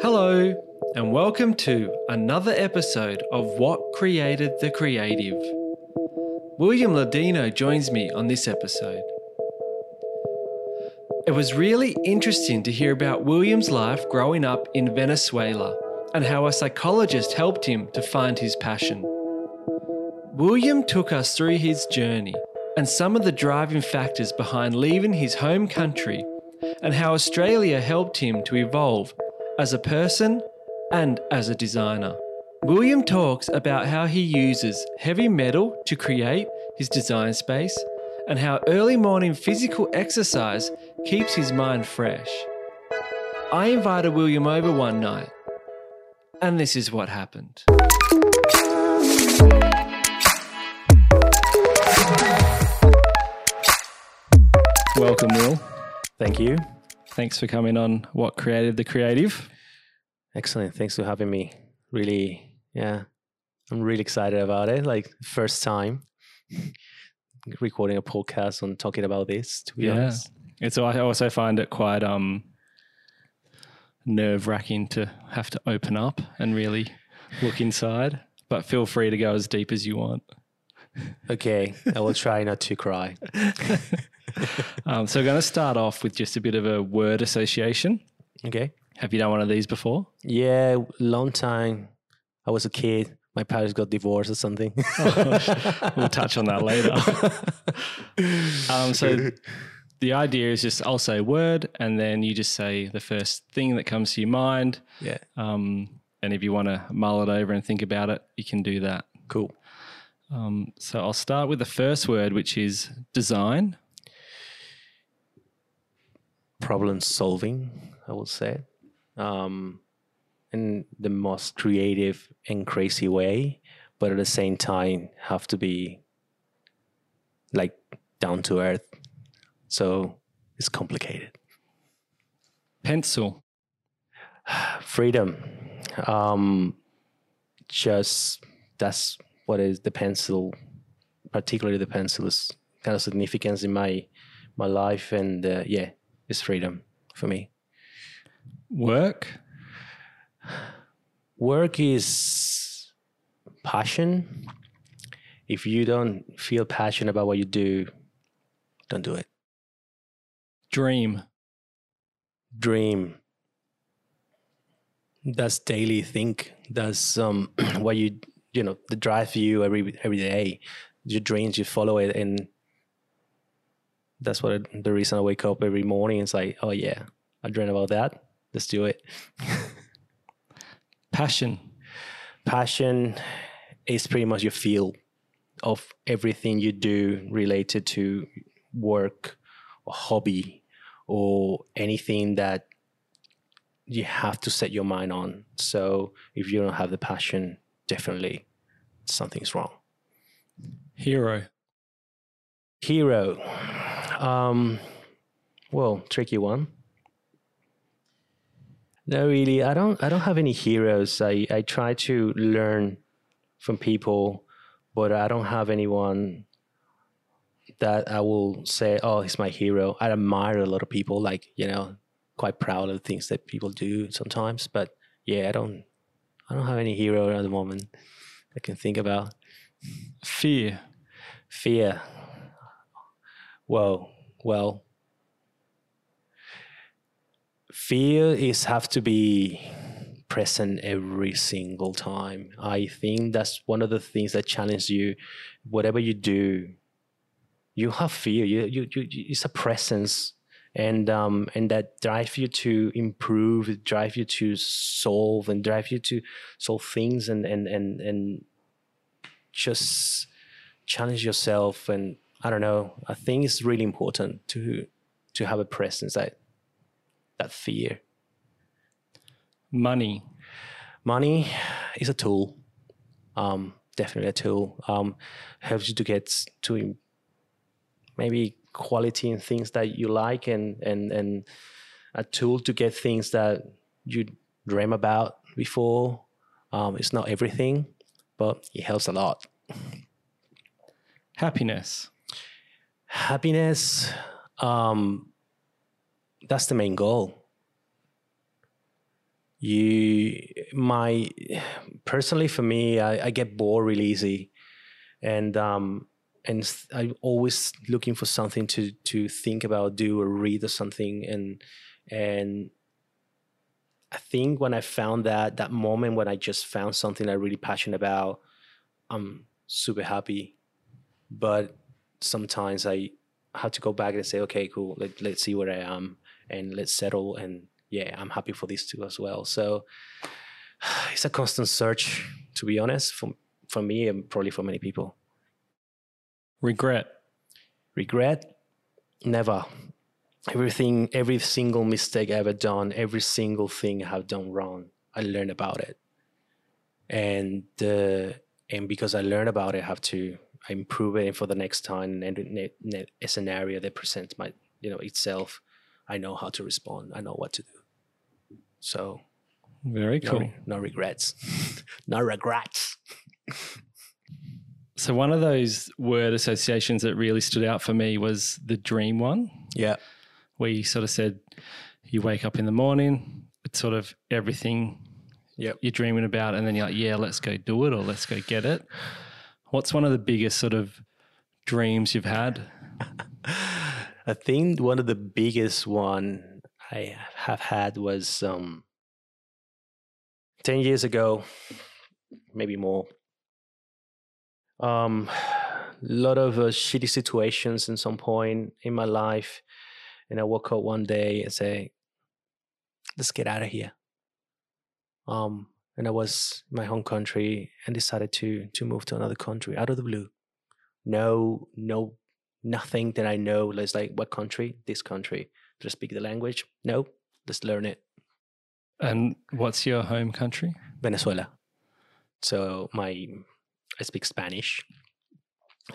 Hello, and welcome to another episode of What Created the Creative. William Ladino joins me on this episode. It was really interesting to hear about William's life growing up in Venezuela and how a psychologist helped him to find his passion. William took us through his journey and some of the driving factors behind leaving his home country and how Australia helped him to evolve as a person and as a designer. William talks about how he uses heavy metal to create his design space and how early morning physical exercise keeps his mind fresh. I invited William over one night, and this is what happened. Welcome, Will. Thank you. Thanks for coming on What Created the Creative. Excellent. Thanks for having me. Really, yeah, I'm really excited about it. Like first time recording a podcast on talking about this. To be Yeah. honest, It's I also find it quite um nerve wracking to have to open up and really look inside. But feel free to go as deep as you want. okay, I will try not to cry. Um, so, we're going to start off with just a bit of a word association. Okay. Have you done one of these before? Yeah, long time. I was a kid. My parents got divorced or something. we'll touch on that later. um, so, the idea is just I'll say a word, and then you just say the first thing that comes to your mind. yeah. Um, and if you want to mull it over and think about it, you can do that. Cool. Um, so I'll start with the first word, which is design. Problem solving. I would say. Um, in the most creative and crazy way, but at the same time have to be like down to earth. So it's complicated. Pencil. Freedom. Um, just that's what is the pencil, particularly the pencil is kind of significance in my my life, and uh, yeah, it's freedom for me. Work. work is passion. If you don't feel passionate about what you do, don't do it. Dream. Dream. That's daily think. That's um what you you know the drive for you every every day. Your dreams, you follow it, and that's what the reason I wake up every morning. It's like, oh yeah, I dream about that. Let's do it. Passion. passion is pretty much your field of everything you do related to work or hobby or anything that you have to set your mind on. So if you don't have the passion, definitely something's wrong. Hero. Hero. Um, well, tricky one. No, really. I don't. I don't have any heroes. I I try to learn from people, but I don't have anyone that I will say, "Oh, he's my hero." I admire a lot of people. Like you know, quite proud of the things that people do sometimes. But yeah, I don't. I don't have any hero at the moment I can think about. Fear. Fear. Well, well, fear is have to be present every single time. I think that's one of the things that challenge you. Whatever you do, you have fear. You, you, you- it's a presence, and um, and that drive you to improve, drive you to solve, and drive you to solve things, and and and and just challenge yourself. And I don't know. I think it's really important to to have a presence that that fear. Money. Money is a tool. Um, definitely a tool. Um, helps you to get to maybe quality in things that you like, and and and a tool to get things that you dream about before. Um, it's not everything, but it helps a lot. Happiness. Happiness. um, that's the main goal. You, my, personally for me, I, I get bored really easy, and um, and I'm always looking for something to to think about, do or read or something, and and I think when I found that that moment when I just found something I'm really passionate about, I'm super happy. But sometimes I have to go back and say, okay, cool, let, let's see where I am and let's settle. And yeah, I'm happy for these two as well. So it's a constant search, to be honest, for, for me and probably for many people. Regret? Regret? Never. Everything, every single mistake I ever done, every single thing I have done wrong, I learned about it. And uh, and because I learned about it, I have to improve it for the next time and a scenario that presents my you know itself i know how to respond. I know what to do. So very cool. no, no regrets. No regrets. So one of those word associations that really stood out for me was the dream one. Yeah. Where you sort of said you wake up in the morning it's sort of everything yep. you're dreaming about and then you're like yeah let's go do it or let's go get it What's one of the biggest sort of dreams you've had? I think one of the biggest one I have had was um, 10 years ago, maybe more. Um, a lot of uh, shitty situations in some point in my life. And I woke up one day and say, let's get out of here. Um, and I was in my home country and decided to to move to another country out of the blue. No, no, nothing that I know. Let's like what country? This country. Do I speak the language? No. Let's learn it. And what's your home country? Venezuela. So my I speak Spanish,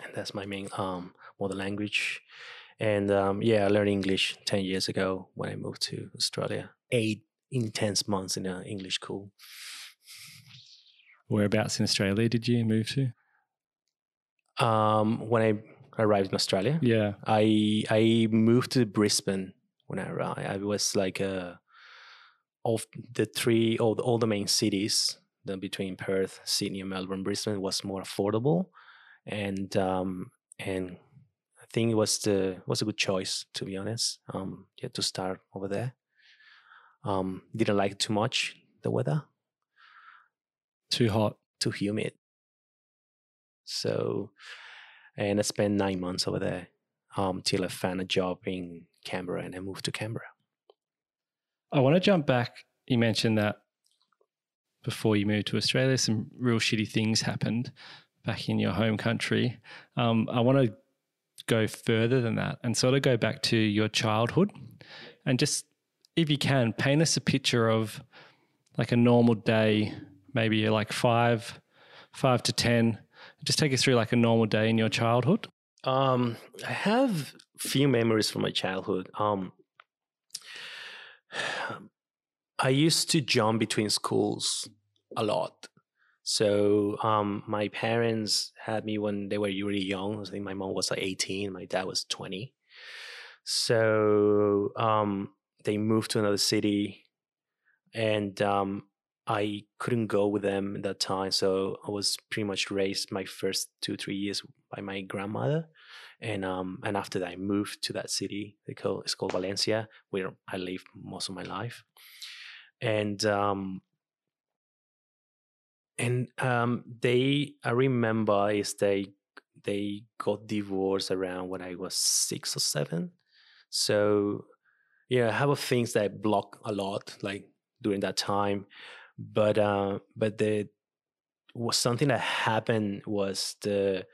and that's my main um mother language. And um, yeah, I learned English ten years ago when I moved to Australia. Eight intense months in an English school. Whereabouts in Australia did you move to? Um, when I arrived in Australia, yeah, I I moved to Brisbane when I arrived. I was like a of the three all the, all the main cities. Then between Perth, Sydney, and Melbourne, Brisbane was more affordable, and um, and I think it was the was a good choice to be honest. Um, yeah, to start over there. Um, didn't like it too much the weather. Too hot. Too humid. So, and I spent nine months over there um, till I found a job in Canberra and I moved to Canberra. I want to jump back. You mentioned that before you moved to Australia, some real shitty things happened back in your home country. Um, I want to go further than that and sort of go back to your childhood and just, if you can, paint us a picture of like a normal day maybe you're like five, five to 10. Just take us through like a normal day in your childhood. Um, I have few memories from my childhood. Um, I used to jump between schools a lot. So um, my parents had me when they were really young. I think my mom was like 18, my dad was 20. So um, they moved to another city, and um, I couldn't go with them at that time. So I was pretty much raised my first two, three years by my grandmother. And um and after that I moved to that city. They call it's called Valencia, where I lived most of my life. And um and um they I remember is they they got divorced around when I was six or seven. So yeah, I have things that block a lot, like during that time but uh, but the was something that happened was the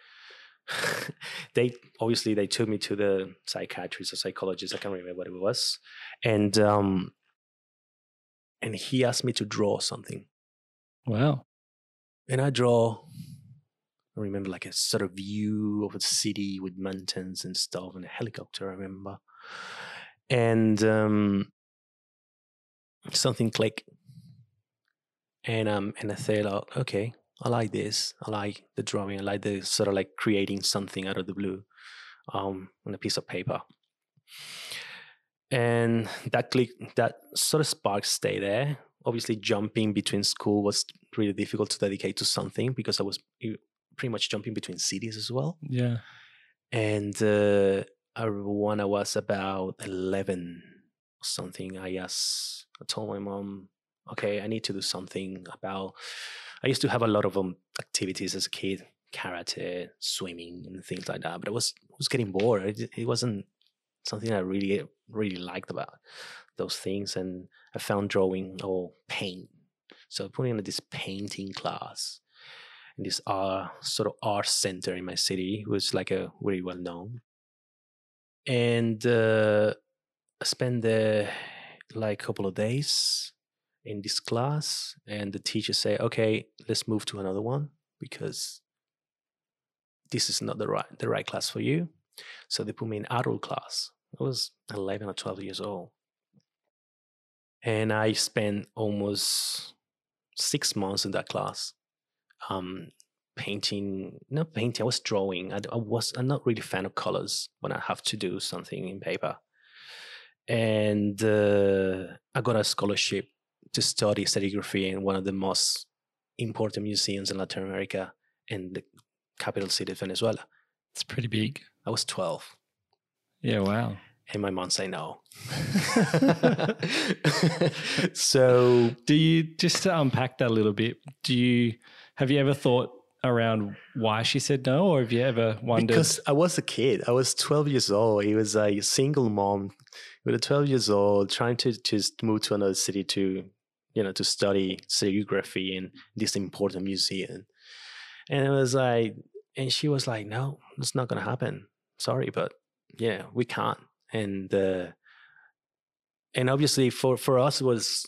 they obviously they took me to the psychiatrist or psychologist. I can't remember what it was, and um, and he asked me to draw something. Wow! And I draw. I remember like a sort of view of a city with mountains and stuff, and a helicopter. I remember, and um, something clicked and um and I said, oh, okay, I like this. I like the drawing. I like the sort of like creating something out of the blue um on a piece of paper. and that click that sort of spark stay there obviously jumping between school was really difficult to dedicate to something because i was pretty much jumping between cities as well Yeah. and uh, I, when i was about 11 or something i asked i told my mom okay i need to do something about i used to have a lot of um, activities as a kid karate swimming and things like that but i was was getting bored. It, it wasn't something i really really liked about those things and i found drawing or paint. So I put in this painting class in this art sort of art center in my city was like a very well known. And uh, i spent there like a couple of days in this class and the teacher say okay let's move to another one because this is not the right the right class for you. So they put me in adult class. I was 11 or 12 years old. And i spent almost six months in that class um painting not painting i was drawing. I, I was i'm not really a fan of colors when i have to do something in paper. And uh, i got a scholarship to study serigraphy in one of the most important museums in latin america in the capital city of venezuela It's pretty big. i was 12 Yeah, wow. and my mom say no so Do you just to unpack that a little bit? Do you have you ever thought around why she said no, or have you ever wondered? Because I was a kid. I was 12 years old. He was a single mom with a 12 years old trying to just move to another city to, you know, to study serigraphy in this important museum. And it was like, and she was like, no, it's not going to happen. Sorry, but yeah, we can't. And, uh, and obviously for, for us it was,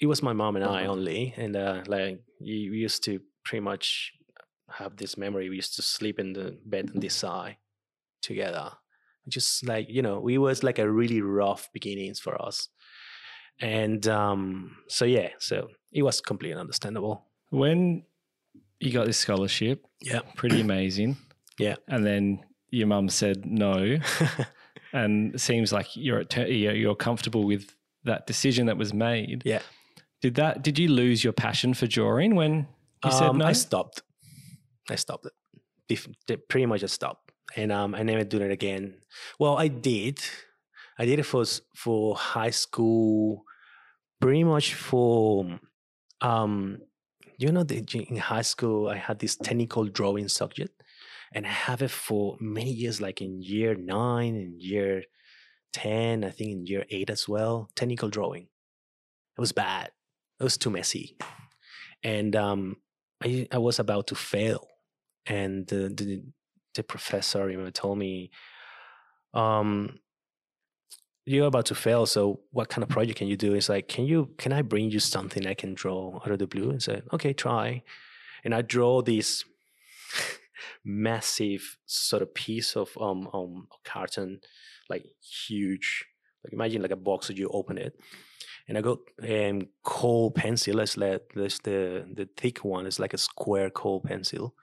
it was my mom and I only. And, uh, like you we used to pretty much have this memory. We used to sleep in the bed on this side together. Just like, you know, we was like a really rough beginnings for us. And um, so yeah, so it was completely understandable. when you got this scholarship, Yeah. pretty amazing. Yeah. and then your mum said no, and it seems like you're you're comfortable with that decision that was made. yeah. Did that? Did you lose your passion for drawing when you said Um, no? I stopped. I stopped it. Pretty much I stopped. And um, I never did it again. Well, I did. I did it for for high school, pretty much for um, you know, the, in high school I had this technical drawing subject, and I have it for many years, like in year nine and year ten, I think in year eight as well. Technical drawing. It was bad. It was too messy, and um, I I was about to fail, and the the, the professor you know, told me, um, you're about to fail. So what kind of project can you do? It's like, can you can I bring you something I can draw out of the blue? And said, okay, try. And I draw this massive sort of piece of um um carton, like huge. Like imagine like a box that you open it, and I got um coal pencil. Let's let this the the thick one is like a square coal pencil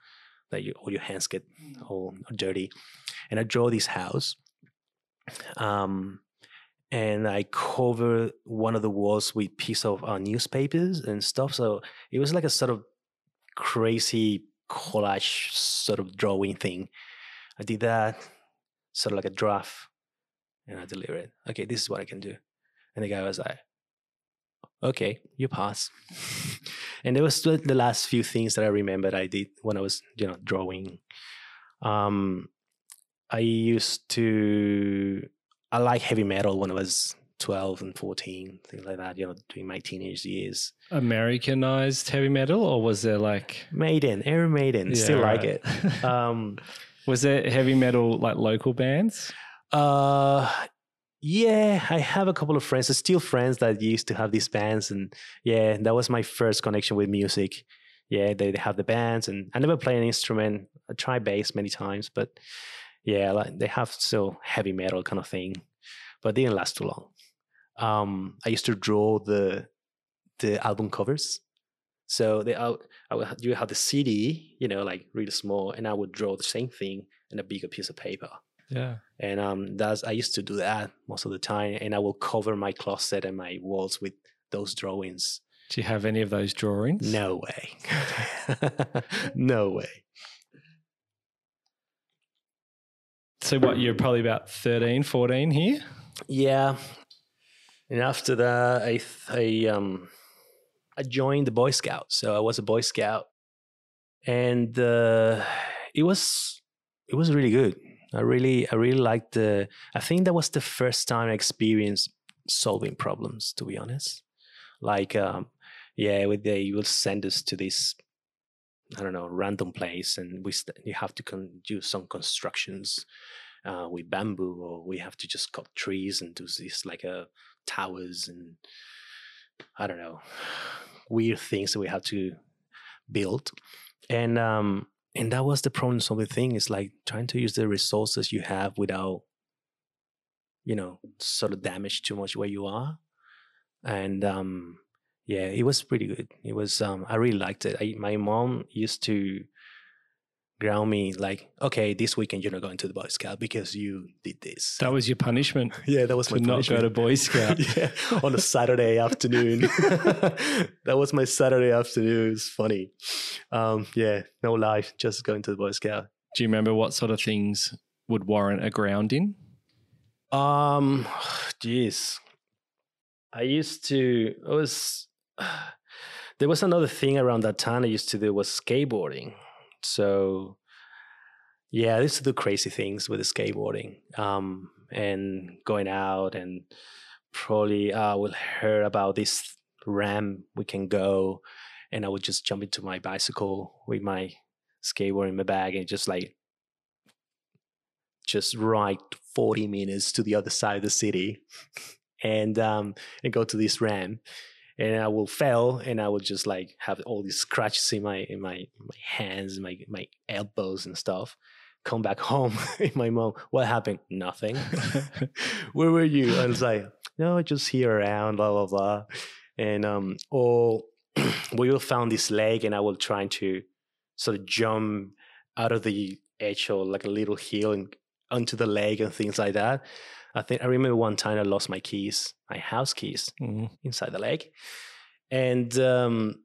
that you all your hands get all dirty, and I draw this house. Um, and I cover one of the walls with piece of uh, newspapers and stuff. So it was like a sort of crazy collage sort of drawing thing. I did that, sort of like a draft, and I delivered it. Okay, this is what I can do. And the guy was like, "Okay, you pass." and it was the the last few things that I remembered I did when I was, you know, drawing. Um, I used to I like heavy metal when I was 12 and 14, things like that, you know, during my teenage years. Americanized heavy metal, or was there like Maiden, Iron Maiden, still Yeah, like it. Um, was there heavy metal like local bands? uh, yeah, I have a couple of friends, still friends that used to have these bands. And yeah, that was my first connection with music. Yeah, they, they have the bands, and I never play an instrument. I tried bass many times, but yeah, like they have still heavy metal kind of thing, but didn't last too long. Um, I used to draw the the album covers. So they, I, I would, you have the CD, you know, like really small, and I would draw the same thing in a bigger piece of paper. Yeah. and um that's i used to do that most of the time and i will cover my closet and my walls with those drawings Do you have any of those drawings? no way no way So what, you're probably about 13, 14 here? yeah and after that i th- i um i joined the boy scouts so i was a boy scout and uh it was it was really good i really i really liked the i think that was the first time i experienced solving problems to be honest. Like um yeah with they will send us to this i don't know random place and we st- you have to con- do some constructions uh, with bamboo or we have to just cut trees and do this like uh, towers and i don't know weird things that we have to build. And um and that was the problem solving thing is like trying to use the resources you have without you know sort of damage too much where you are. And um yeah it was pretty good. It was um i really liked it. I, my mom used to ground me like okay this weekend you're not going to the boy scout because you did this That was your punishment yeah that was my punishment. to my not go punishment. to Boy Scout. yeah, on a Saturday afternoon. that was my Saturday afternoon. It's funny. Um, yeah, no life, just going to the Boy Scout. Do you remember what sort of things would warrant a grounding? Um, jeez, I used to. I was. There was another thing around that time I used to do was skateboarding. So, yeah, I used to do crazy things with the skateboarding. Um, and going out and probably uh, will hear about this ramp we can go, and I would just jump into my bicycle with my skateboard in my bag and just like just ride 40 minutes to the other side of the city and um and go to this ramp and I will fail and I will just like have all these scratches in my in my my hands, my my elbows and stuff. Come back home and my mom, what happened? Nothing. Where were you? I was like, no, just here around, blah blah blah. And um or we will found this leg and I will try to sort of jump out of the edge or like a little hill and onto the leg and things like that. I think I remember one time I lost my keys, my house keys Mm. inside the lake. And um,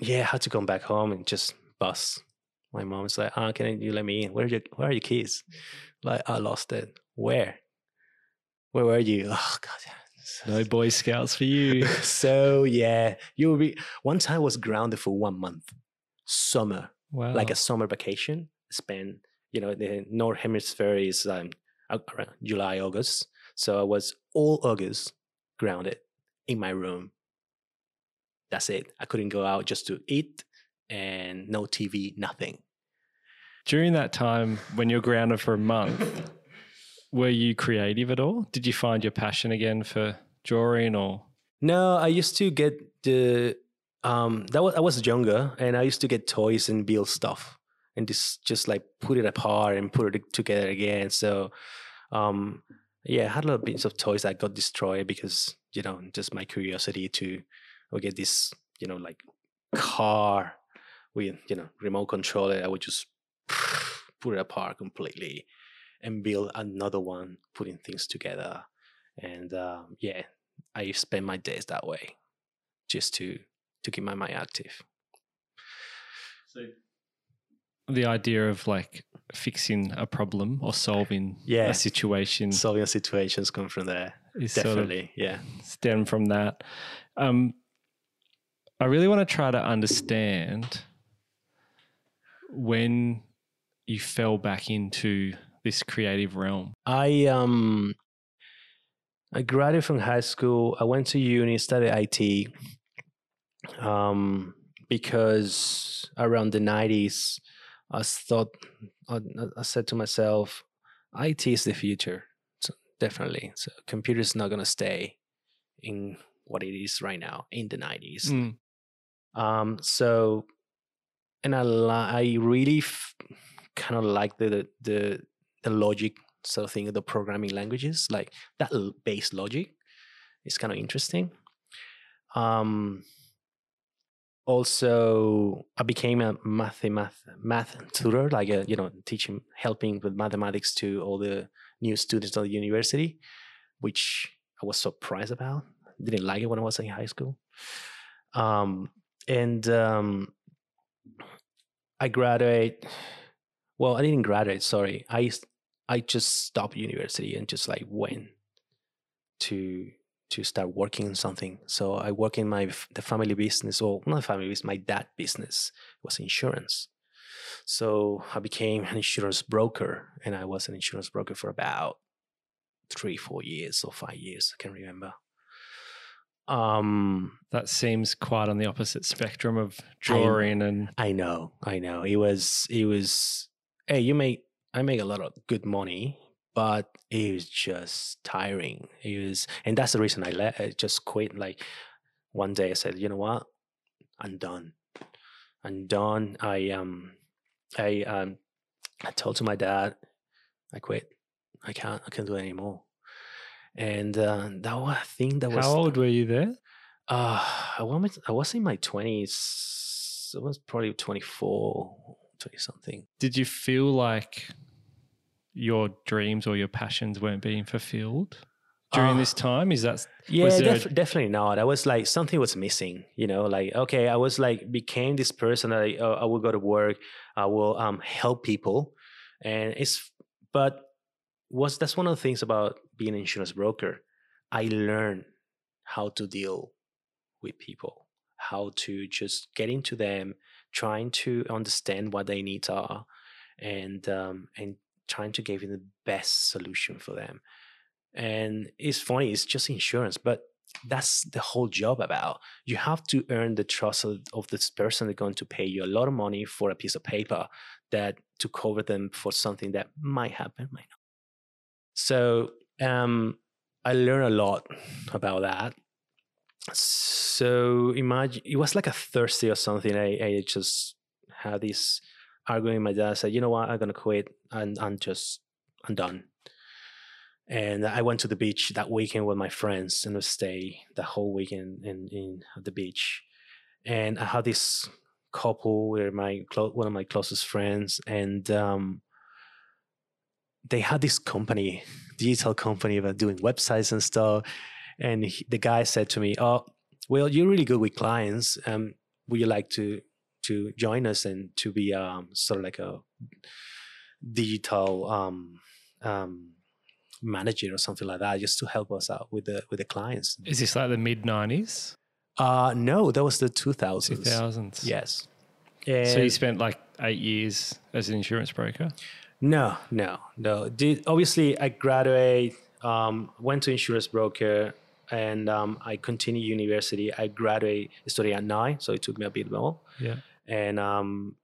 yeah, I had to come back home and just bust. My mom's like, "Ah, can you let me in? Where are your Where are your keys?" Like, I lost it. Where? Where were you? Oh God. No Boy Scouts for you. so yeah, you will be. One time I was grounded for one month, summer, Wow. like a summer vacation. Spent, you know, the North Hemisphere is um, around July, August. So I was all August grounded in my room. That's it. I couldn't go out just to eat and no TV, nothing. During that time when you're grounded for a month, were you creative at all? Did you find your passion again for drawing or No, I used to get the um that was I was younger and I used to get toys and build stuff and just just like put it apart and put it together again. So um yeah, I had a lot of bits of toys that got destroyed because, you know, just my curiosity to get this, you know, like car with, you know, remote control it, I would just put it apart completely and build another one, putting things together. And um, yeah, I spend my days that way, just to to keep my mind active. The idea of like fixing a problem or solving Yeah. a situation Solving situations come from there, is sort of definitely. yeah, stem from that. Um, I really want to try to understand when you fell back into this creative realm. I um, I graduated from high school. I went to uni, studied IT, um, because around the nineties, I thought I, I said to myself, IT is the future, so definitely. So computer's not gonna stay in what it is right now in the nineties. Mm. Um, so, and I I really f- kind of like the, the the the logic sort of thing of the programming languages, like that l- base logic is kind of interesting. Um, also I became a math math math tutor, like a you know teaching helping with mathematics to all the new students of the university, which I was surprised about. Didn't like it when I was in high school. Um, and um, I graduate. Well, I didn't graduate. Sorry, I I just stopped university and just like went to to start working on something. So I work in my the family business, or not family business, my dad business was insurance. So I became an insurance broker, and I was an insurance broker for about three, four years or five years. I can remember. Um, that seems quite on the opposite spectrum of drawing I, and. I know, I know. It was, it was. Hey, you make I make a lot of good money, but it was just tiring. It was, and that's the reason I let I just quit. Like one day, I said, you know what, I'm done. I'm done. I um, I um, I told to my dad, I quit. I can't. I can't do it anymore. And uh, that was a thing that was. How old were you there? Uh, I was I was in my twenties. I was probably 24, 20 something. Did you feel like your dreams or your passions weren't being fulfilled during uh, this time? Is that yeah, def- a- definitely not. I was like something was missing. You know, like okay, I was like became this person. I uh, I will go to work. I will um help people, and it's but was that's one of the things about being an insurance broker. I learned how to deal with people, how to just get into them, trying to understand what their needs are, and um, and trying to give you the best solution for them. And it's funny, it's just insurance, but that's the whole job about. You have to earn the trust of, of this person that's going to pay you a lot of money for a piece of paper that to cover them for something that might happen, might not. So um, I learned a lot about that. So imagine it was like a Thursday or something. I, I just had this arguing with my dad. I said, you know what, I'm gonna quit and I'm just I'm done. And I went to the beach that weekend with my friends and we stay the whole weekend in, in at the beach. And I had this couple with my one of my closest friends, and um, they had this company, digital company about doing websites and stuff. And he, the guy said to me, "Oh, well, you're really good with clients. Um, would you like to to join us and to be um, sort of like a digital um, um, manager or something like that, just to help us out with the with the clients. Is this like the mid nineties? Uh no, that was the two thousands. Two thousands. Yes. And so you spent like eight years as an insurance broker? No, no, no. Did obviously I graduate, um, went to insurance broker, and um, I continued university. I graduate study at nine, so it took me a bit more. Yeah. And um,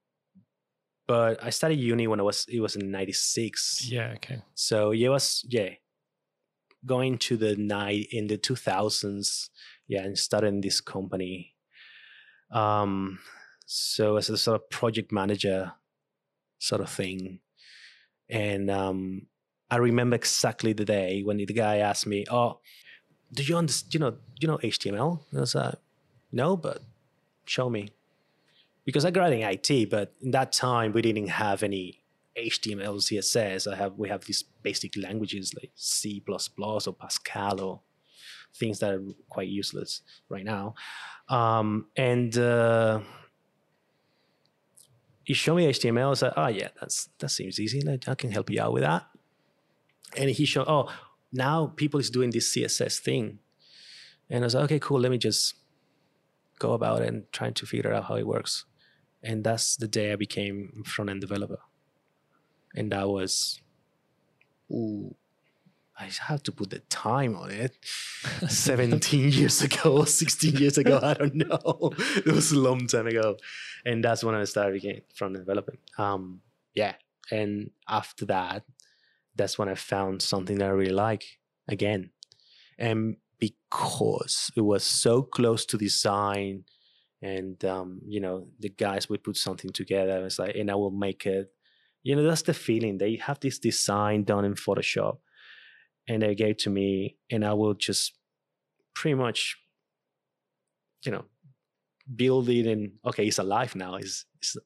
but I started uni when I was it was in '96. Yeah. Okay. So it was yeah, going to the night in the 2000s. Yeah, and starting this company. Um, so as a sort of project manager, sort of thing, and um, I remember exactly the day when the guy asked me, "Oh, do you understand? You know, you know HTML?" And I was like, "No, but show me." Because I graduated in IT, but in that time we didn't have any HTML, CSS. I have we have these basic languages like C or Pascal or things that are quite useless right now. Um, and uh, he showed me HTML. I said, "Oh yeah, that's that seems easy. I can help you out with that." And he showed, "Oh, now people is doing this CSS thing," and I was like, "Okay, cool. Let me just go about it and trying to figure out how it works." and that's the day I became front end developer. And that was, ooh, I have to put the time on it. 17 years ago, 16 years ago, I don't know. It was a long time ago. And that's when I started again front end development. Um, yeah. And after that, that's when I found something that I really like again. And because it was so close to design, and um, you know the guys would put something together it's like and i will make it you know that's the feeling they have this design done in photoshop and they gave to me and i will just pretty much you know build it and okay, it's alive now. It's it's,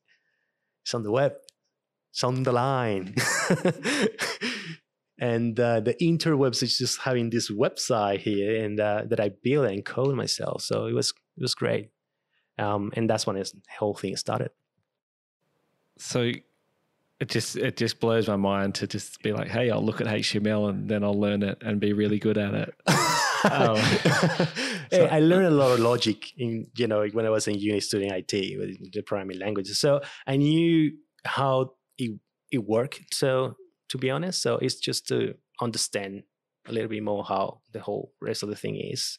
it's on the web. It's on the line. and uh, the interwebs is just having this website here and uh, that I built and code myself. So it was it was great. Um, and that's when this whole thing started. So it just it just blows my mind to just be like, hey, I'll look at HTML and then I'll learn it and be really good at it. oh. hey, I learned a lot of logic in you know when I was in uni studying IT with the programming languages. So I knew how it it worked. So to be honest, so it's just to understand a little bit more how the whole rest of the thing is.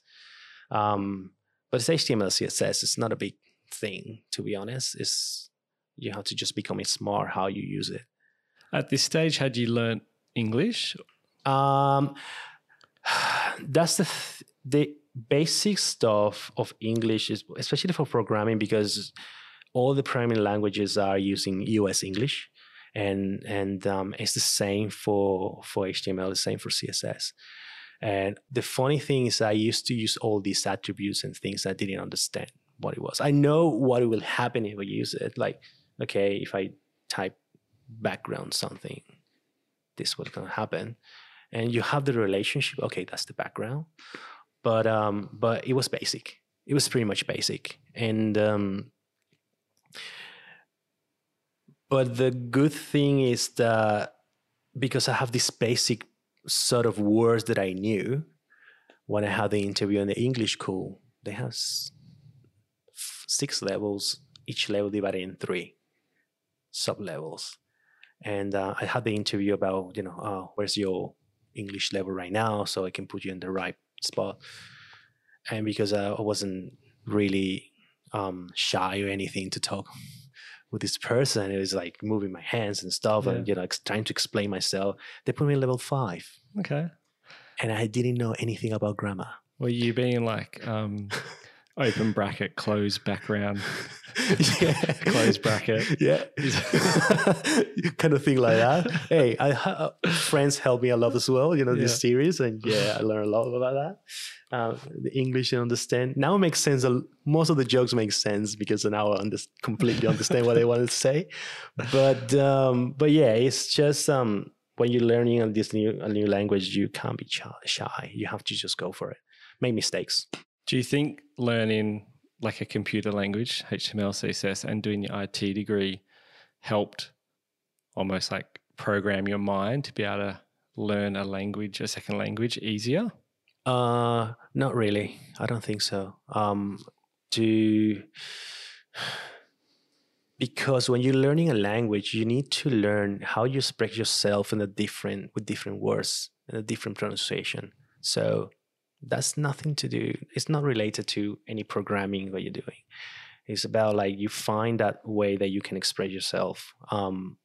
Um, but it's HTML CSS. It's not a big thing to be honest. It's you have to just become smart how you use it. At this stage, had you learned English? Um, that's the th- the basic stuff of English is especially for programming because all the programming languages are using US English and and um, it's the same for for HTML, the same for CSS. And the funny thing is, I used to use all these attributes and things I didn't understand what it was. I know what will happen if I use it. Like, okay, if I type background something, this what's gonna happen. And you have the relationship. Okay, that's the background. But um, but it was basic. It was pretty much basic. And um, but the good thing is that because I have this basic sort of words that I knew when I had the interview in the English school, they have six levels, each level divided in three sub levels. And uh, I had the interview about, you know, oh, where's your English level right now so I can put you in the right spot. And because uh, I wasn't really um, shy or anything to talk with this person. It was like moving my hands and stuff, yeah. and you know, trying to explain myself. They put me in level five. Okay. And I didn't know anything about grammar. Were you being like um, open bracket, close background, yeah. close bracket? Yeah, kind of thing like that. hey, I, uh, friends help me a lot as well. You know, yeah. this series, and yeah, I learned a lot about that uh, the English and understand. Now it makes sense. Most of the jokes make sense because now I under- completely understand what they wanted to say. But um, but yeah, it's just um, when you're learning a this new a new language, you can't be shy. You have to just go for it. Make mistakes. Do you think learning like a computer language, HTML, CSS, and doing your IT degree helped almost like program your mind to be able to learn a language, a second language easier? Uh, not really. I don't think so. Um, to because when you're learning a language, you need to learn how you express yourself in a different with different words and a different pronunciation. So that's nothing to do. It's not related to any programming that you're doing. It's about like you find that way that you can express yourself um,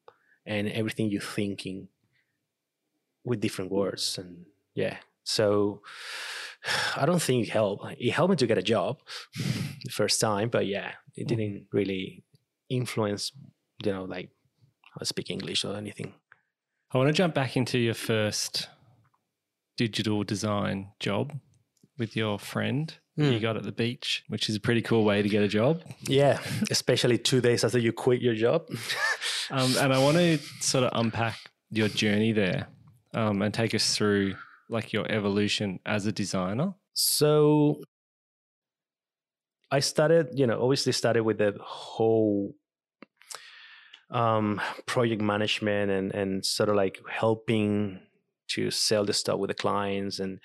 and everything you're thinking with different words and yeah so I don't think it helped. It helped me to get a job the first time, but yeah, it mm. didn't really influence, you know, like I speak English or anything. I want to jump back into your first digital design job with your friend mm. you got at the beach, which is a pretty cool way to get a job. Yeah, especially two days after you quit your job. um, and I want to sort of unpack your journey there um, and take us through like your evolution as a designer? So I started, you know, obviously started with the whole um, project management and and sort of like helping to sell the stuff with the clients and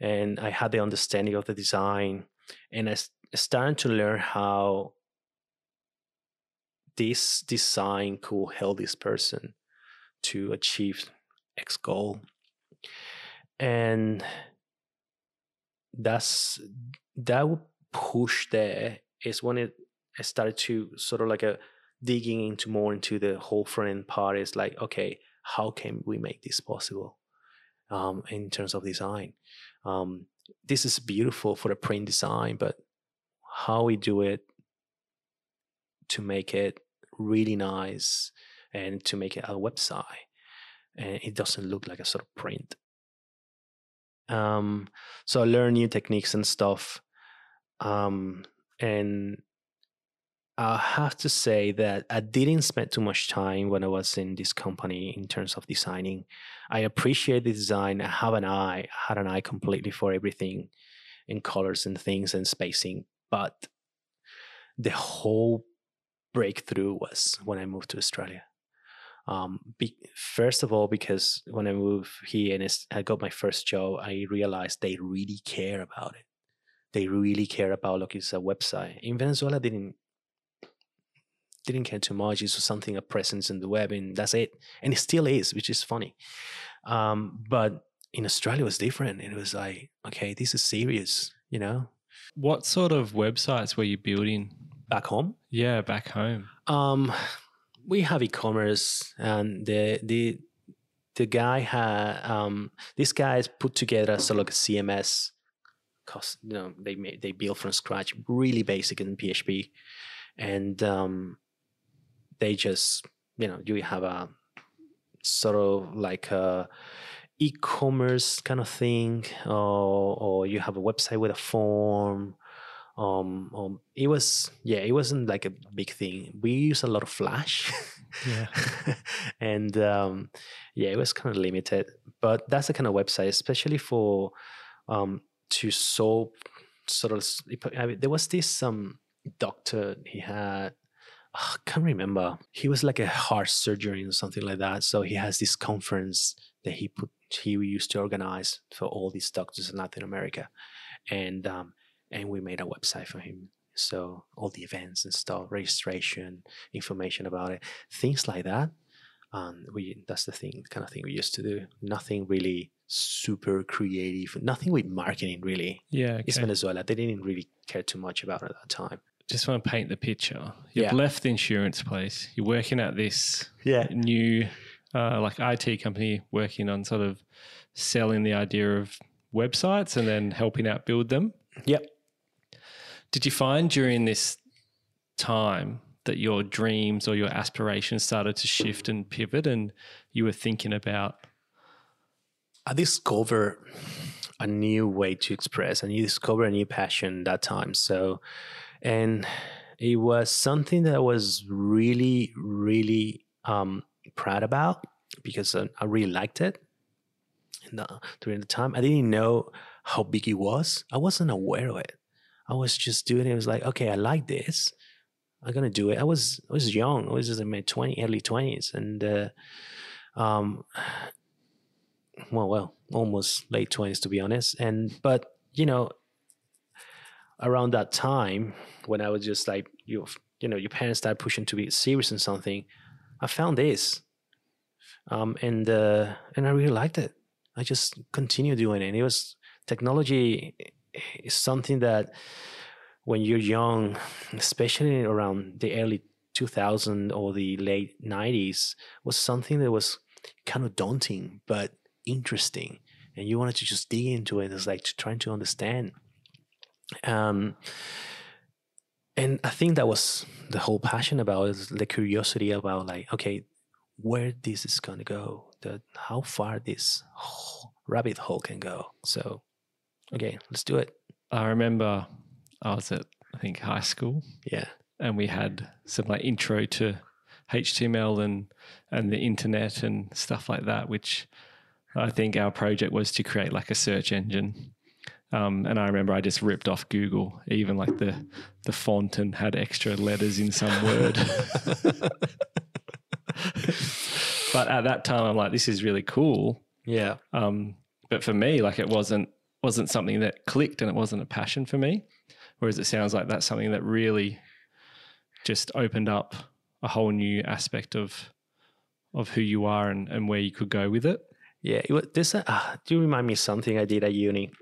and I had the understanding of the design and I started to learn how this design could help this person to achieve X goal. And that's that would push there is when it I started to sort of like a digging into more into the whole front end part is like okay how can we make this possible um, in terms of design um, this is beautiful for the print design but how we do it to make it really nice and to make it a website and it doesn't look like a sort of print um, so I learn new techniques and stuff. Um, and I have to say that I didn't spend too much time when I was in this company in terms of designing. I appreciate the design. I have an eye, I had an eye completely for everything in colors and things and spacing. But the whole breakthrough was when I moved to Australia. Um, be, first of all, because when I moved here and I got my first job, I realized they really care about it. They really care about look, it's a website. In Venezuela, didn't didn't care too much. It was something a presence in the web, and that's it. And it still is, which is funny. Um, but in Australia, it was different. And it was like, okay, this is serious, you know. What sort of websites were you building back home? Yeah, back home. Um, we have e-commerce, and the the the guy had um, this guys put together sort of like a CMS. Cause you know they made they built from scratch, really basic in PHP, and um, they just you know you have a sort of like a e-commerce kind of thing or, or you have a website with a form. Um, um it was yeah it wasn't like a big thing. We use a lot of flash. Yeah. And um yeah it was kind of limited. But that's the kind of website especially for um to solve sort of I mean, there was this um doctor he had I can't remember. He was like a heart surgeon or something like that. So he has this conference that he put he used to organize for all these doctors in Latin America, and um, and we made a website for him. So all the events and stuff, registration, information about it, things like that. Um, we that's the thing, kind of thing we used to do. Nothing really super creative. Nothing with marketing really. Yeah, okay. It's Venezuela. They didn't really care too much about it at that time just want to paint the picture. You've yeah. left the insurance place. You're working at this yeah. new uh, like IT company working on sort of selling the idea of websites and then helping out build them. Yep. Did you find during this time that your dreams or your aspirations started to shift and pivot and you were thinking about I discovered a new way to express and you discover a new passion that time. So and it was something that I was really, really um, proud about because I, I really liked it. And uh, during the time, I didn't know how big it was. I wasn't aware of it. I was just doing it. It was like, okay, I like this. I'm gonna do it. I was I was young. I was just in my twenty, early twenties, and uh, um, well, well, almost late twenties to be honest. And but you know, around that time when I was just like you you know your parents start pushing to be serious in something, I found this, um, and uh, and I really liked it. I just continued doing it. And it was technology is something that when you're young, especially around the early 2000 or the late 90s, was something that was kind of daunting but interesting, and you wanted to just dig into it. It's like trying to understand um, and I think that was the whole passion about is the curiosity about like, okay, where this is gonna go, the how far this rabbit hole can go. So, okay, let's do it. I remember I was at I think high school. Yeah, and we had some like intro to HTML and and the internet and stuff like that, which I think our project was to create like a search engine um, and I remember I just ripped off Google, even like the the font, and had extra letters in some word. but at that time, I'm like, this is really cool. Yeah. Um, but for me, like it wasn't wasn't something that clicked, and it wasn't a passion for me. Whereas it sounds like that's something that really just opened up a whole new aspect of of who you are and, and where you could go with it. Yeah, it was, this uh, do you remind me of something I did at uni?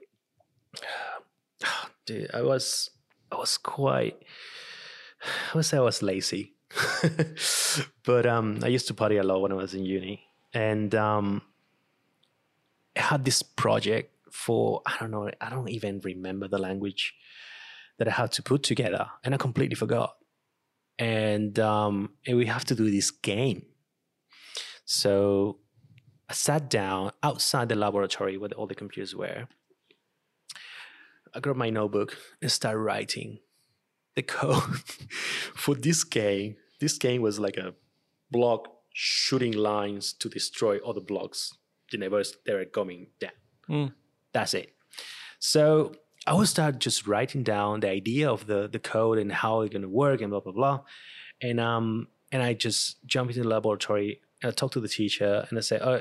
dude, I was I was quite I would say I was lazy. but um I used to party a lot when I was in uni. And um I had this project for I don't know, I don't even remember the language that I had to put together and I completely forgot. And um and we have to do this game. So I sat down outside the laboratory where all the computers were I grabbed my notebook and started writing the code for this game. This game was like a block shooting lines to destroy other blocks The whenever they were coming down. Mm. That's it. So I would start just writing down the idea of the the code and how it's gonna work and blah blah blah. And um and I just jump into the laboratory and I talk to the teacher and I say, "Oh,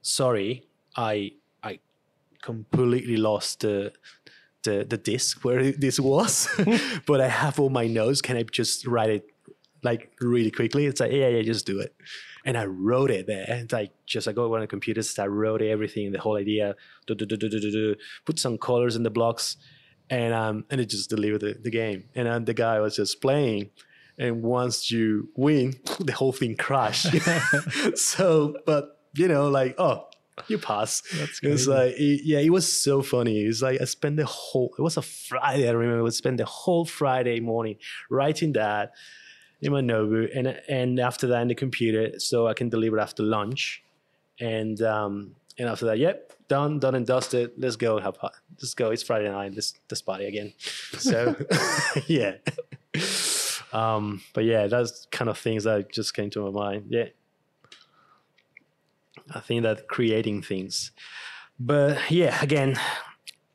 sorry, I completely lost the the the disk where this was, but I have all my notes. Can I just write it like really quickly?" It's like, "Yeah, yeah, just do it." And I wrote it there. And I just I go on the computer, I wrote everything, the whole idea, do, do, do, do, do, do, do, put some colors in the blocks, and um and it just delivered the, the game. And um, the guy was just playing and once you win, the whole thing crashed. so, but you know, like, oh, you pass. That's It was like, it- yeah, it was so funny. It was like I spent the whole. It was a Friday. I remember. I spent the whole Friday morning writing that in my notebook, and and after that in the computer, so I can deliver after lunch, and um and after that, yep, done, done and dusted. Let's go have fun. Let's go. It's Friday night. Let's let's party again. So yeah. Um, but yeah, that's kind of things that just came to my mind. Yeah. I think that creating things. But yeah, again,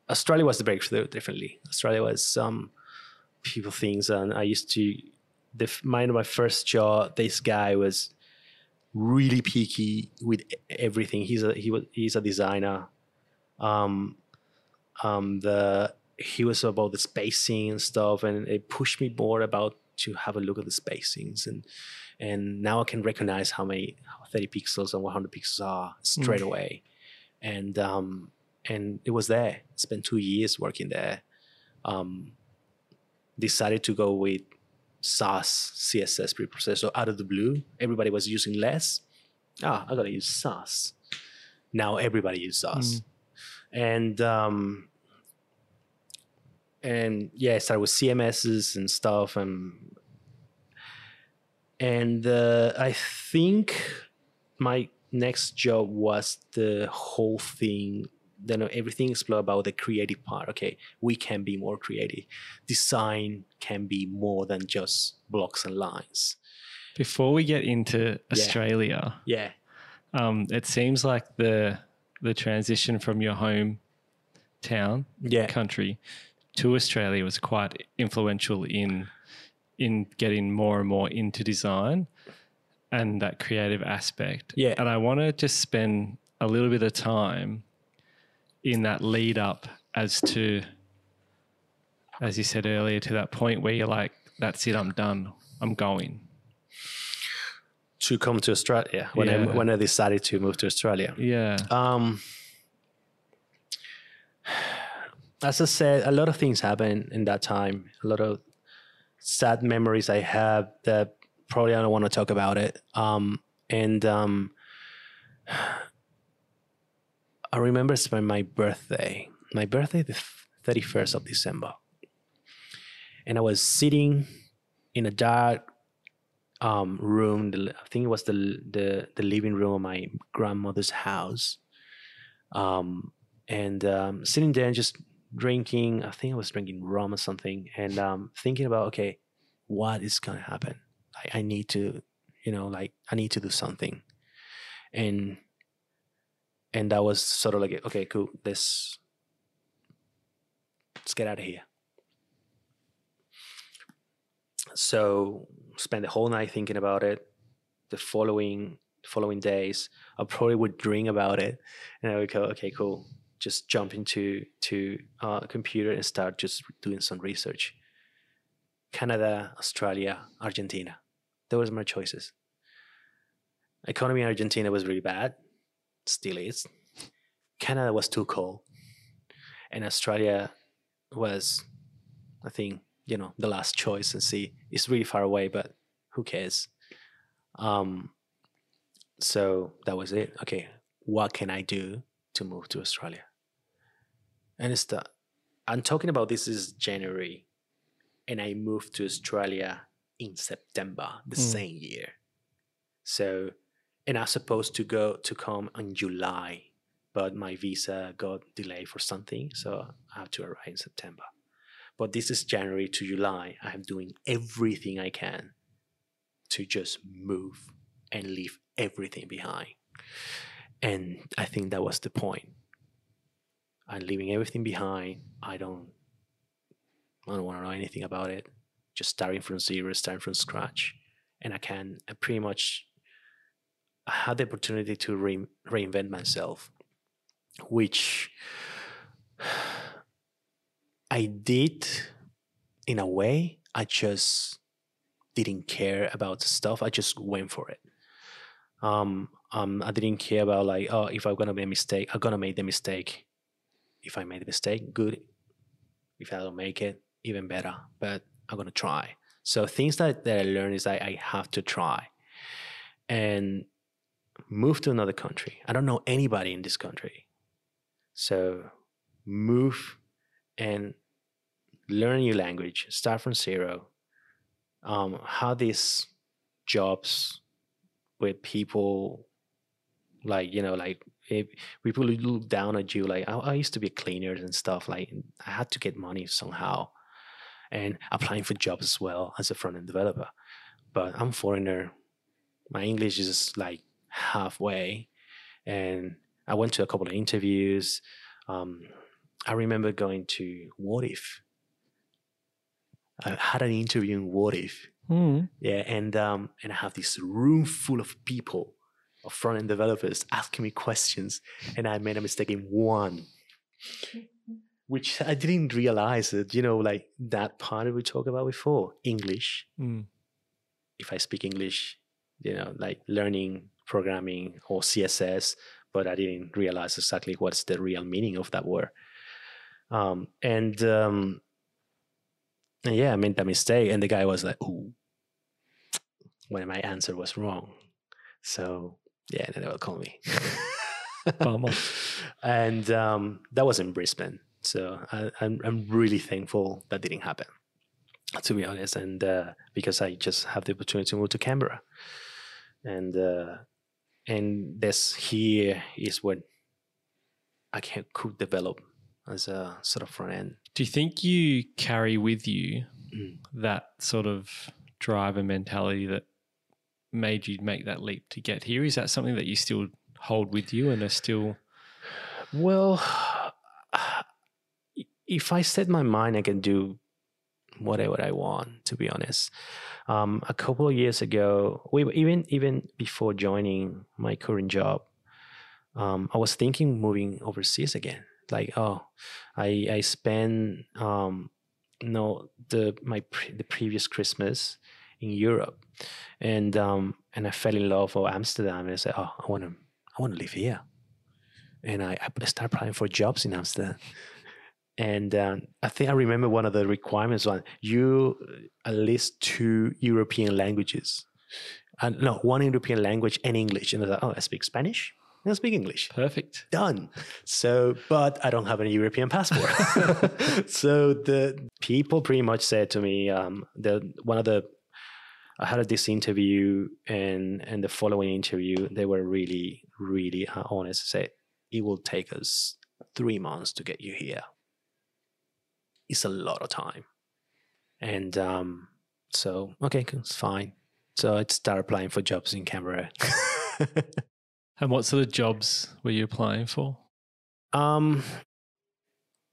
Australia was the breakthrough, definitely. Australia was um people things and I used to the f- my my first job, this guy was really picky with everything. He's a he was he's a designer. Um um the he was about the spacing and stuff and it pushed me more about to have a look at the spacings and and now I can recognize how many 30 pixels and 100 pixels are straight Mm. away. And um and it was there. Spent two years working there. Um decided to go with Sass CSS preprocessor. Out of the blue everybody was using less. Ah I gotta use Sass now everybody uses Sass and um and yeah, I started with CMSs and stuff, and and uh, I think my next job was the whole thing. Then everything explore about the creative part. Okay, we can be more creative. Design can be more than just blocks and lines. Before we get into Australia, Yeah, um, it seems like the the transition from your home town yeah, country to Australia was quite influential in in getting more and more into design and that creative aspect. Yeah. And I want to just spend a little bit of time in that lead up as to as you said earlier to that point where you're like that's it I'm done. I'm going. to come to Australia when I Yeah. when I decided to move to Australia. Yeah. Um, as I said, a lot of things happened in that time. A lot of sad memories I have that probably I don't want to talk about it. Um, and um, I remember it's my, my birthday. My birthday, the thirty first of December, and I was sitting in a dark um, room. I think it was the the the living room of my grandmother's house. Um, and um, sitting there and just drinking. I think I was drinking rum or something, and um, thinking about okay, what is gonna happen? I, need to, you know, like I need to do something, and and that was sort of like okay, cool. Let's let's get out of here. So spent the whole night thinking about it. The following following days, I probably would dream about it, and I would go, okay, cool. Just jump into to uh, a computer and start just doing some research. Canada, Australia, Argentina. Those were my choices. Economy in Argentina was really bad, still is. Canada was too cold, and Australia was, I think, you know, the last choice. And see, it's really far away, but who cares? Um, so that was it. Okay, what can I do to move to Australia? And it's the I'm talking about this is January, and I moved to Australia in September the Mm. same year. So, and I was supposed to go to come in July, but my visa got delayed for something, so I have to arrive in September. But this is January to July. I'm doing everything I can to just move and leave everything behind. And I think that was the point. I'm leaving everything behind. I don't I don't want to know anything about it. Just starting from zero, starting from scratch. And I can I pretty much I had the opportunity to re- reinvent myself, which I did in a way. I just didn't care about the stuff. I just went for it. Um, um, I didn't care about like, oh, if I'm gonna make a mistake, I'm gonna make the mistake. If I made a mistake, good. If I don't make it, even better. But I'm gonna try. So things that, that I learned is that I have to try. And move to another country. I don't know anybody in this country. So move and learn new language, start from zero. Um, how these jobs with people like you know like if people look down at you like I, I used to be cleaners and stuff like i had to get money somehow and applying for jobs as well as a front end developer. But i'm foreigner. My english is like halfway. And i went to a couple of interviews. Um, i remember going to Wotif? I had an interview in Wotif. Mm. yeah and um, and i have this room full of people of front end developers asking me questions and i made a mistake in one which i didn't realize that you know like that part that we talked about before english Mm. if I speak English, you know, like learning programming or CSS, but I didn't realize exactly what's the real meaning of that word. Um, and um, and yeah, I made that mistake, and the guy was like, "Ooh," when my answer was wrong. So yeah, then they will call me. And um, that was in Brisbane. So I, I'm I'm really thankful that didn't happen to be honest, and uh, because I just have the opportunity to move to Canberra, and uh, and this here is what I can could develop as a sort of front end. Do you think you carry with you Mm. that sort of drive and mentality that made you make that leap to get here? Is that something that you still hold with you and are still Well, if I set my mind, I can do whatever I want. To be honest, um, a couple of years ago, we even even before joining my current job, um, I was thinking moving overseas again. Like, oh, I I spent um, no the my pre- the previous Christmas in Europe, and um, and I fell in love with Amsterdam, and I said, oh, I want to I want to live here and I, I started applying for jobs in Amsterdam. And um, I think I remember one of the requirements was you uh, at least two European languages. And no, one European language and English. And I thought, oh, I speak Spanish. I speak English. perfect? Done. So, but I don't have any European passport. so the people pretty much said to me, um, the one of the I had this interview and and the following interview, they were really, really uh, honest. Said it will take us three months to get you here. It's a lot of time, and um, so okay, it's fine. So I started applying for jobs in Canberra. And what sort of jobs were you applying for um,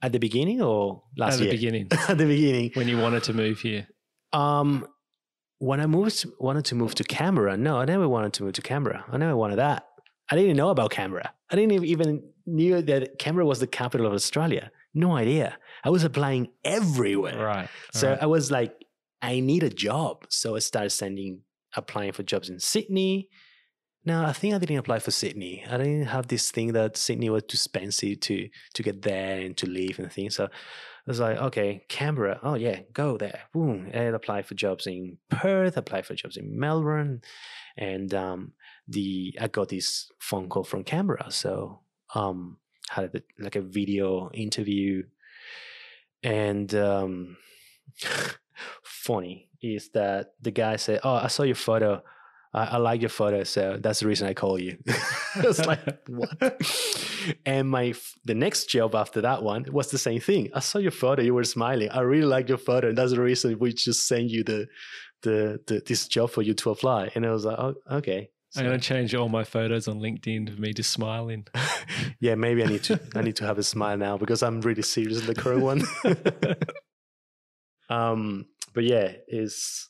at the beginning or last year? at the year? beginning at the beginning. when you wanted to move here? Um, when I moved, wanted to move to Canberra. No, I never wanted to move to Canberra. I never wanted that. I didn't know about Canberra. I didn't even knew that Canberra was the capital of Australia. No idea. I was applying everywhere. Right. So right. I was like, I need a job. So I started sending, applying for jobs in Sydney. Now I think I didn't apply for Sydney. I didn't have this thing that Sydney was too expensive to to get there and to live and things. So I was like, okay, Canberra. Oh yeah, go there. Boom. And apply for jobs in Perth. Apply for jobs in Melbourne, and um, the I got this phone call from Canberra. So um, had a, like a video interview, and um, funny is that the guy said, "Oh, I saw your photo. I, I like your photo, so that's the reason I call you." I was like, "What?" and my the next job after that one was the same thing. I saw your photo, you were smiling. I really like your photo, and that's the reason we just sent you the the, the this job for you to apply. And I was like, oh, okay. I'm gonna change all my photos on LinkedIn of me just smiling. yeah, maybe I need to I need to have a smile now because I'm really serious in the current one. um, but yeah, is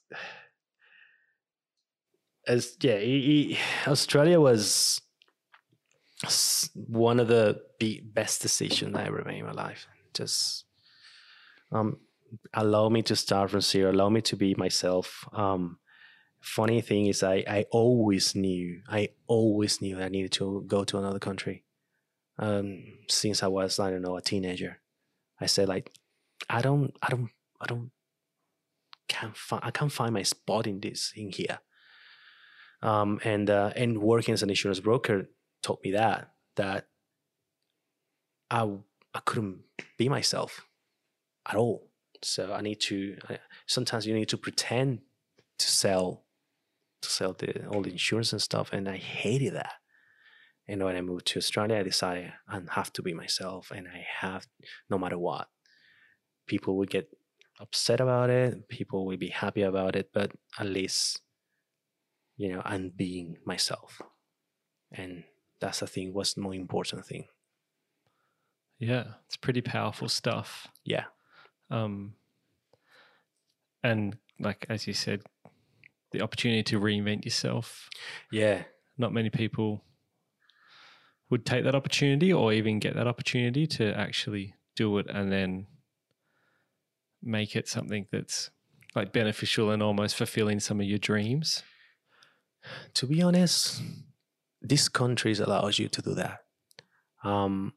as yeah, he, he, Australia was one of the best decisions I ever made in my life. Just um, allow me to start from zero, allow me to be myself. Um, funny thing is, I, I always knew, I always knew I needed to go to another country. Um, since I was, I don't know, a teenager, I said like, I don't, I don't, I don't, can't find, I can't find my spot in this in here. Um, and uh, and working as an insurance broker taught me that that I I couldn't be myself at all. So I need to. I, sometimes you need to pretend to sell to sell the all the insurance and stuff, and I hated that. And when I moved to Australia, I decided I have to be myself, and I have no matter what. People would get upset about it. People will be happy about it, but at least you know I'm being myself, and that's the thing. What's the more important thing? Yeah, it's pretty powerful stuff. Yeah. Um, and like as you said, the opportunity to reinvent yourself. Yeah. Not many people would take that opportunity or even get that opportunity to actually do it and then make it something that's like beneficial and almost fulfilling some of your dreams. To be honest, this country allows you to do that. Um,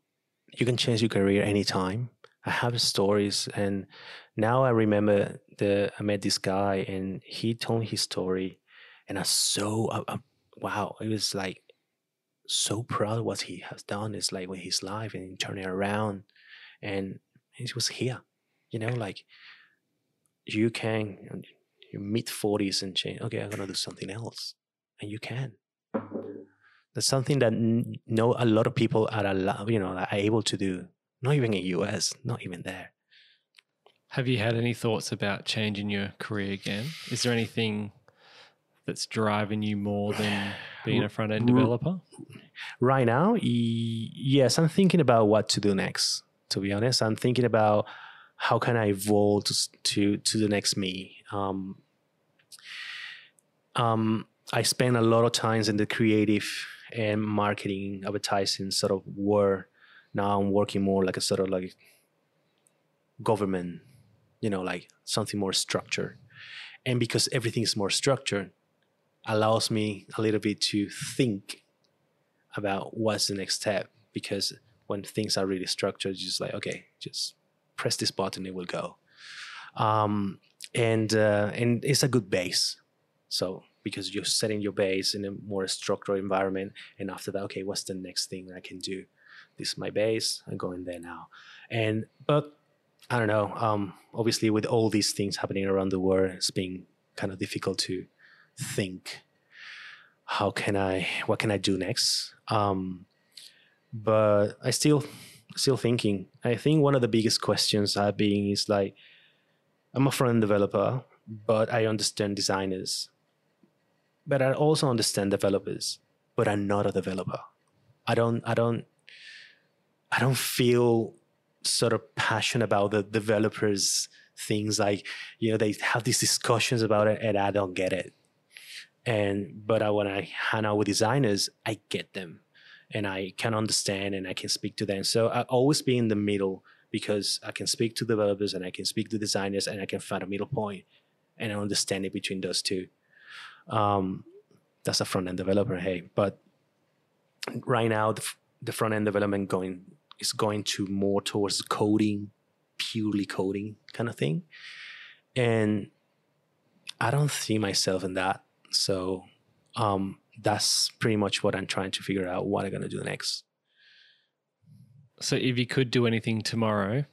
you can change your career anytime. I have stories, and now I remember the I met this guy, and he told his story, and I so uh, uh, wow, it was like so proud what he has done. It's like with his life and turning around, and he was here, you know, like you can you mid forties and change. Okay, I'm gonna do something else, and you can. That's something that no a lot of people are allowed, you know, are able to do. Not even in US, not even there. Have you had any thoughts about changing your career again? Is there anything that's driving you more than being a front end developer? Right now, yes, I'm thinking about what to do next. To be honest, I'm thinking about how can I evolve to to, to the next me. Um, um, I spend a lot of times in the creative and marketing, advertising sort of world. Now I'm working more like a sort of like government, you know, like something more structured. And because everything is more structured, allows me a little bit to think about what's the next step. Because when things are really structured, just like okay, just press this button, it will go. Um, and uh, and it's a good base. So because you're setting your base in a more structured environment. And after that, okay, what's the next thing I can do? This is my base. I'm going there now. And but I don't know. Um, obviously, with all these things happening around the world, it's been kind of difficult to think how can I what can I do next. Um, but I still still thinking. I think one of the biggest questions I've been is like, I'm a front end developer, but I understand designers but I also understand developers, but I'm not a developer. I don't I don't I don't feel sort of passionate about the developers things like you know they have these discussions about it and I don't get it. And but I, when I hang out with designers, I get them and I can understand and I can speak to them. So I always be in the middle because I can speak to developers and I can speak to designers and I can find a middle point and I understand it between those two. Um, that's a front end developer, hey. But right now, the, the front end development going is going to more towards coding, purely coding kind of thing, and I don't see myself in that. So um, that's pretty much what I'm trying to figure out. What I'm gonna do next. So, if you could do anything tomorrow,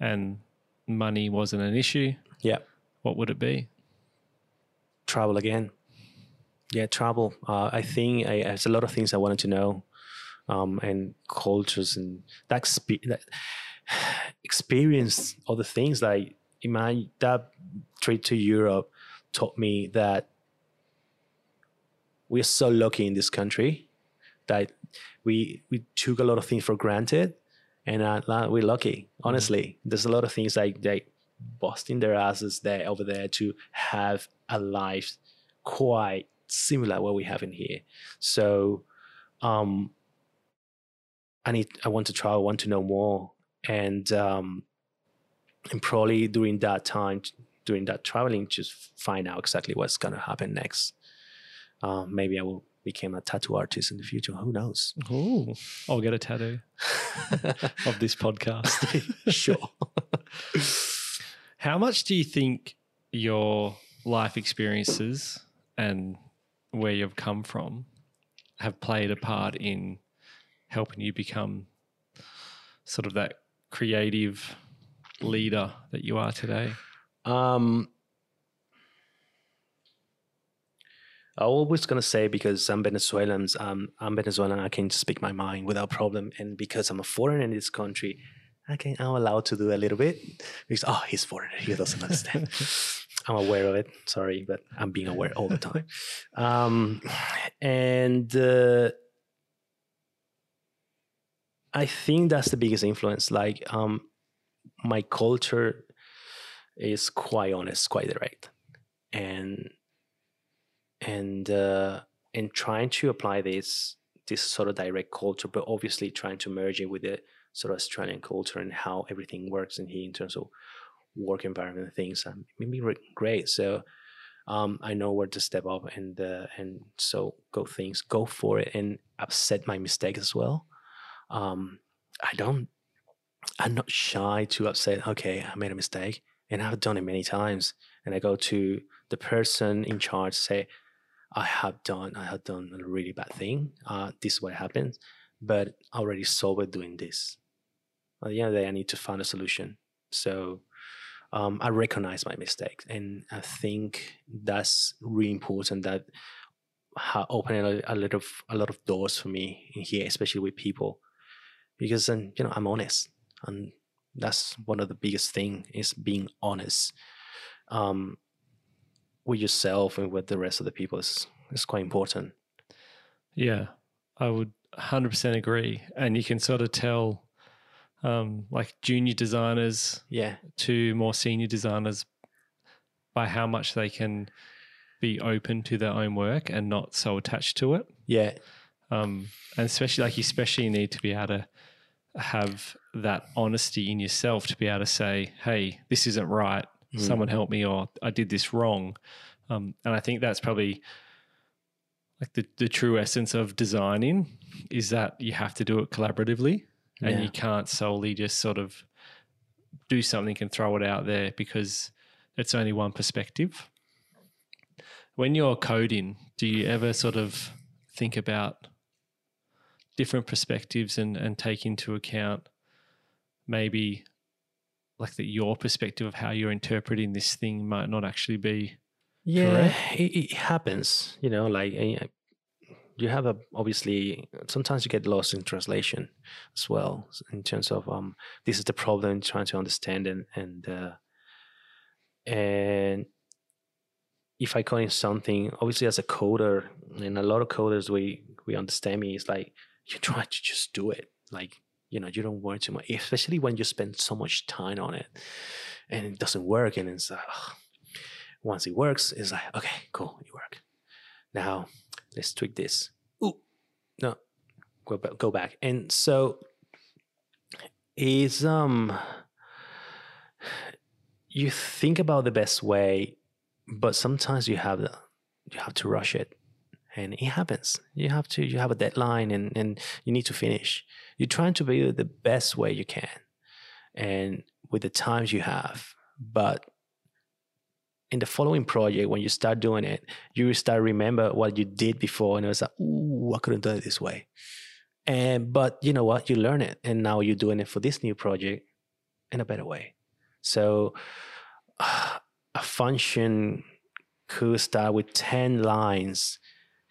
and money wasn't an issue, yeah, what would it be? travel again. Yeah, travel. Uh, I think I, there's a lot of things I wanted to know. Um, and cultures and that, that experience other things like in my that trip to Europe taught me that we're so lucky in this country that we we took a lot of things for granted and uh, we're lucky honestly mm-hmm. there's a lot of things like they busting their asses there over there to have a life quite similar what we have in here so um i need i want to try i want to know more. And um and probably during that time during that traveling just find out exactly what's going to happen next. Uh, maybe i will become a tattoo artist in the future. Who knows? Oh i'll get a tattoo of this podcast. Sure. How much do you think your life experiences and where you've come from have played a part in helping you become sort of that creative leader that you are today? Um, I'm always gonna say because I'm Venezuelan, um, I'm Venezuelan. I can speak my mind without problem, and because I'm a foreigner in this country, I can I'm allowed to do a little bit because oh he's foreigner he doesn't understand. I'm aware of it. Sorry, but I'm being aware all the time. Um, and uh, I think that's the biggest influence. Like um, my culture is quite honest, quite direct, and and uh, and trying to apply this this sort of direct culture, but obviously trying to merge it with the sort of Australian culture and how everything works in here in terms of work environment and things. Um, maybe great. So um, I know where to step up and uh, and so go things, go for it, and upset my mistakes as well. Um, I don't. I'm not shy to upset. Okay, I made a mistake, and I've done it many times. And I go to the person in charge, say, I have done, I have done a really bad thing. Uh, this is what happens, but I already solved it doing this at the end of the day, I need to find a solution. So um, I recognize my mistakes, and I think that's really important. That opening a, a lot of a lot of doors for me in here, especially with people, because then you know I'm honest, and that's one of the biggest thing is being honest um, with yourself and with the rest of the people is is quite important. Yeah, I would 100% agree, and you can sort of tell um, like junior designers yeah to more senior designers by how much they can be open to their own work and not so attached to it. Yeah. Um, and especially like you especially need to be able to have that honesty in yourself to be able to say, "Hey, this isn't right. Mm. Someone help me," or "I did this wrong." Um, and I think that's probably like the the true essence of designing is that you have to do it collaboratively and you can't solely just sort of do something and throw it out there because it's only one perspective. When you're coding, do you ever sort of think about different perspectives and, and take into account maybe like that your perspective of how you're interpreting this thing might not actually be yeah it, it, happens you know like you have a obviously sometimes you get lost in translation as well in terms of um this is the problem trying to understand and and uh, and if I call in something obviously as a coder and a lot of coders we we understand me it's like you try to just do it like you know you don't worry too much especially when you spend so much time on it and it doesn't work and it's like once it works it's like okay cool it worked now let's tweak this. Ooh, no, go back, go back. And so is um you think about the best way, but sometimes you have the, you have to rush it. And it happens. You have to you have a deadline and, and you need to finish. You're trying to be the best way you can and with the times you have. But in the following project, when you start doing it, you start remember what you did before, and it was like, "Ooh, I couldn't do it this way." And but you know what? You learn it, and now you're doing it for this new project in a better way. So uh, a function could start with ten lines,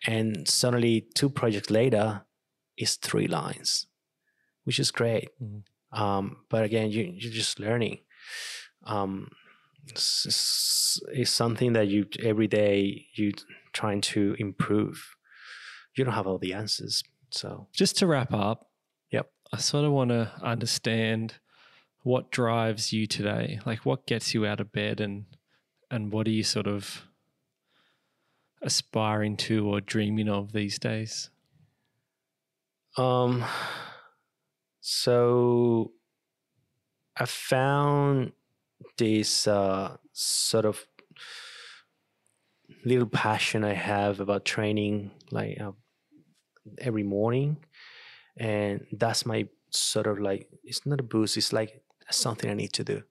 and suddenly two projects later, is three lines, which is great. Mhm. Um, but again, you you're just learning. Um, it's, it's, it's something that you every day you're trying to improve. You don't have all the answers, so Just to wrap up, Yep. I sort of want to understand what drives you today. Like what gets you out of bed and and what are you sort of aspiring to or dreaming of these days? Um, so I found this uh, sort of little passion I have about training, like uh, every morning, and that's my sort of like it's not a boost. It's like something I need to do.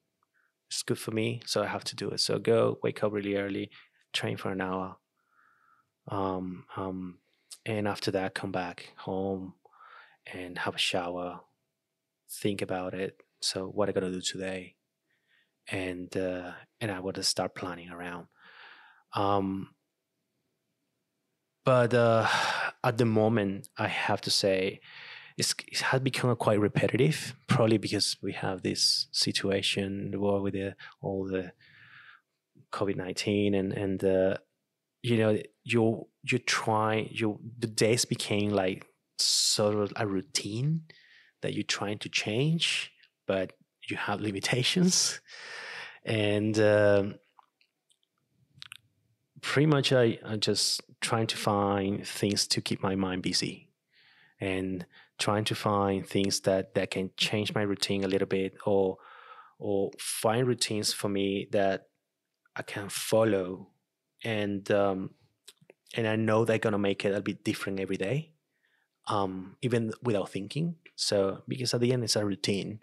It's good for me, so I have to do it. So go wake up really early, train for an hour, um, um, and after that come back home and have a shower, think about it. So what I gotta do today, and uh, and I to start planning around. Um, but uh, at the moment, I have to say, it's, it has become quite repetitive. Probably because we have this situation, the war with the, all the COVID nineteen, and and uh, you know you you try you the days became like sort of a routine that you're trying to change, but you have limitations. And um, pretty much, I, I'm just trying to find things to keep my mind busy and trying to find things that, that can change my routine a little bit or or find routines for me that I can follow and um, and I know they're gonna make it a bit different every day um, even without thinking. So because at the end it's a routine,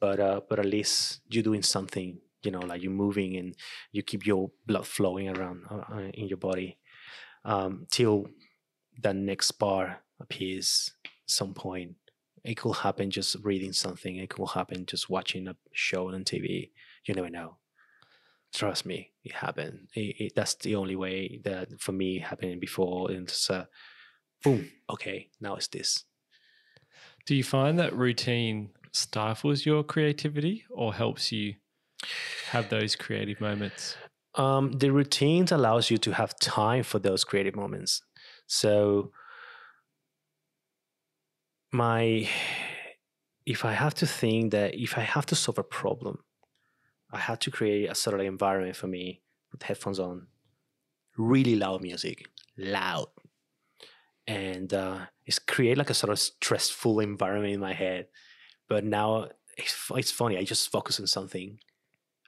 but uh, but at least you're doing something. You know, like you're moving and you keep your blood flowing around uh, uh, in your body um, till the next bar appears. Some point, it could happen just reading something. It could happen just watching a show on TV. You never know. Trust me, it happened. It, it, that's the only way that for me happening before. And it's uh, boom, okay, now it's this. Do you find that routine stifles your creativity or helps you have those creative moments? Um, the routines allows you to have time for those creative moments. So my if I have to think that if I have to solve a problem, I had to create a sort of environment for me with headphones on, really loud music, loud, and uh, it's create like a sort of stressful environment in my head. But now it's, it's funny. I just focus on something.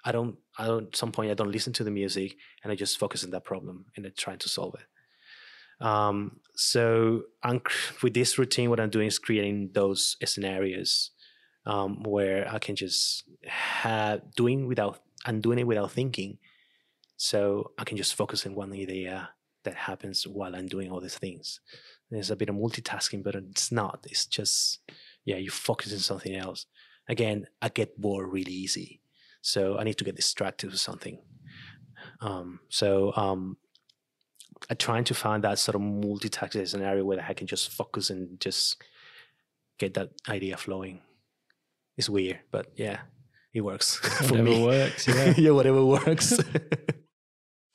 I don't. I don't. At some point, I don't listen to the music, and I just focus on that problem and then trying to solve it. Um, so I'm, with this routine, what I'm doing is creating those scenarios um, where I can just have doing without and doing it without thinking. So I can just focus on one idea that happens while I'm doing all these things. There's a bit of multitasking, but it's not. It's just yeah, you focus on something else. Again, I get bored really easy, so I need to get distracted with something. Um, so um, I'm trying to find that sort of multitasking scenario where I can just focus and just get that idea flowing. It's weird, but yeah, it works for Whatever me. works, yeah. yeah, whatever works.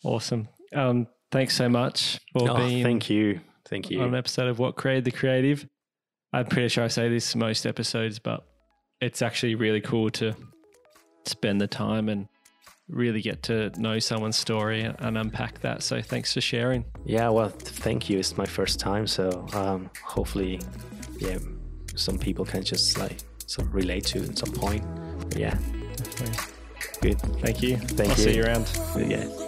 Awesome. Um, thanks so much for oh, being thank you, thank you. on an episode of What Created the Creative. I'm pretty sure I say this most episodes, but it's actually really cool to spend the time and really get to know someone's story and unpack that. So thanks for sharing. Yeah, well, thank you. It's my first time, so um, hopefully, yeah, some people can just like sort of relate to at some point. But yeah, Definitely. good. Thank you. Thank I'll you. see you around. Yeah.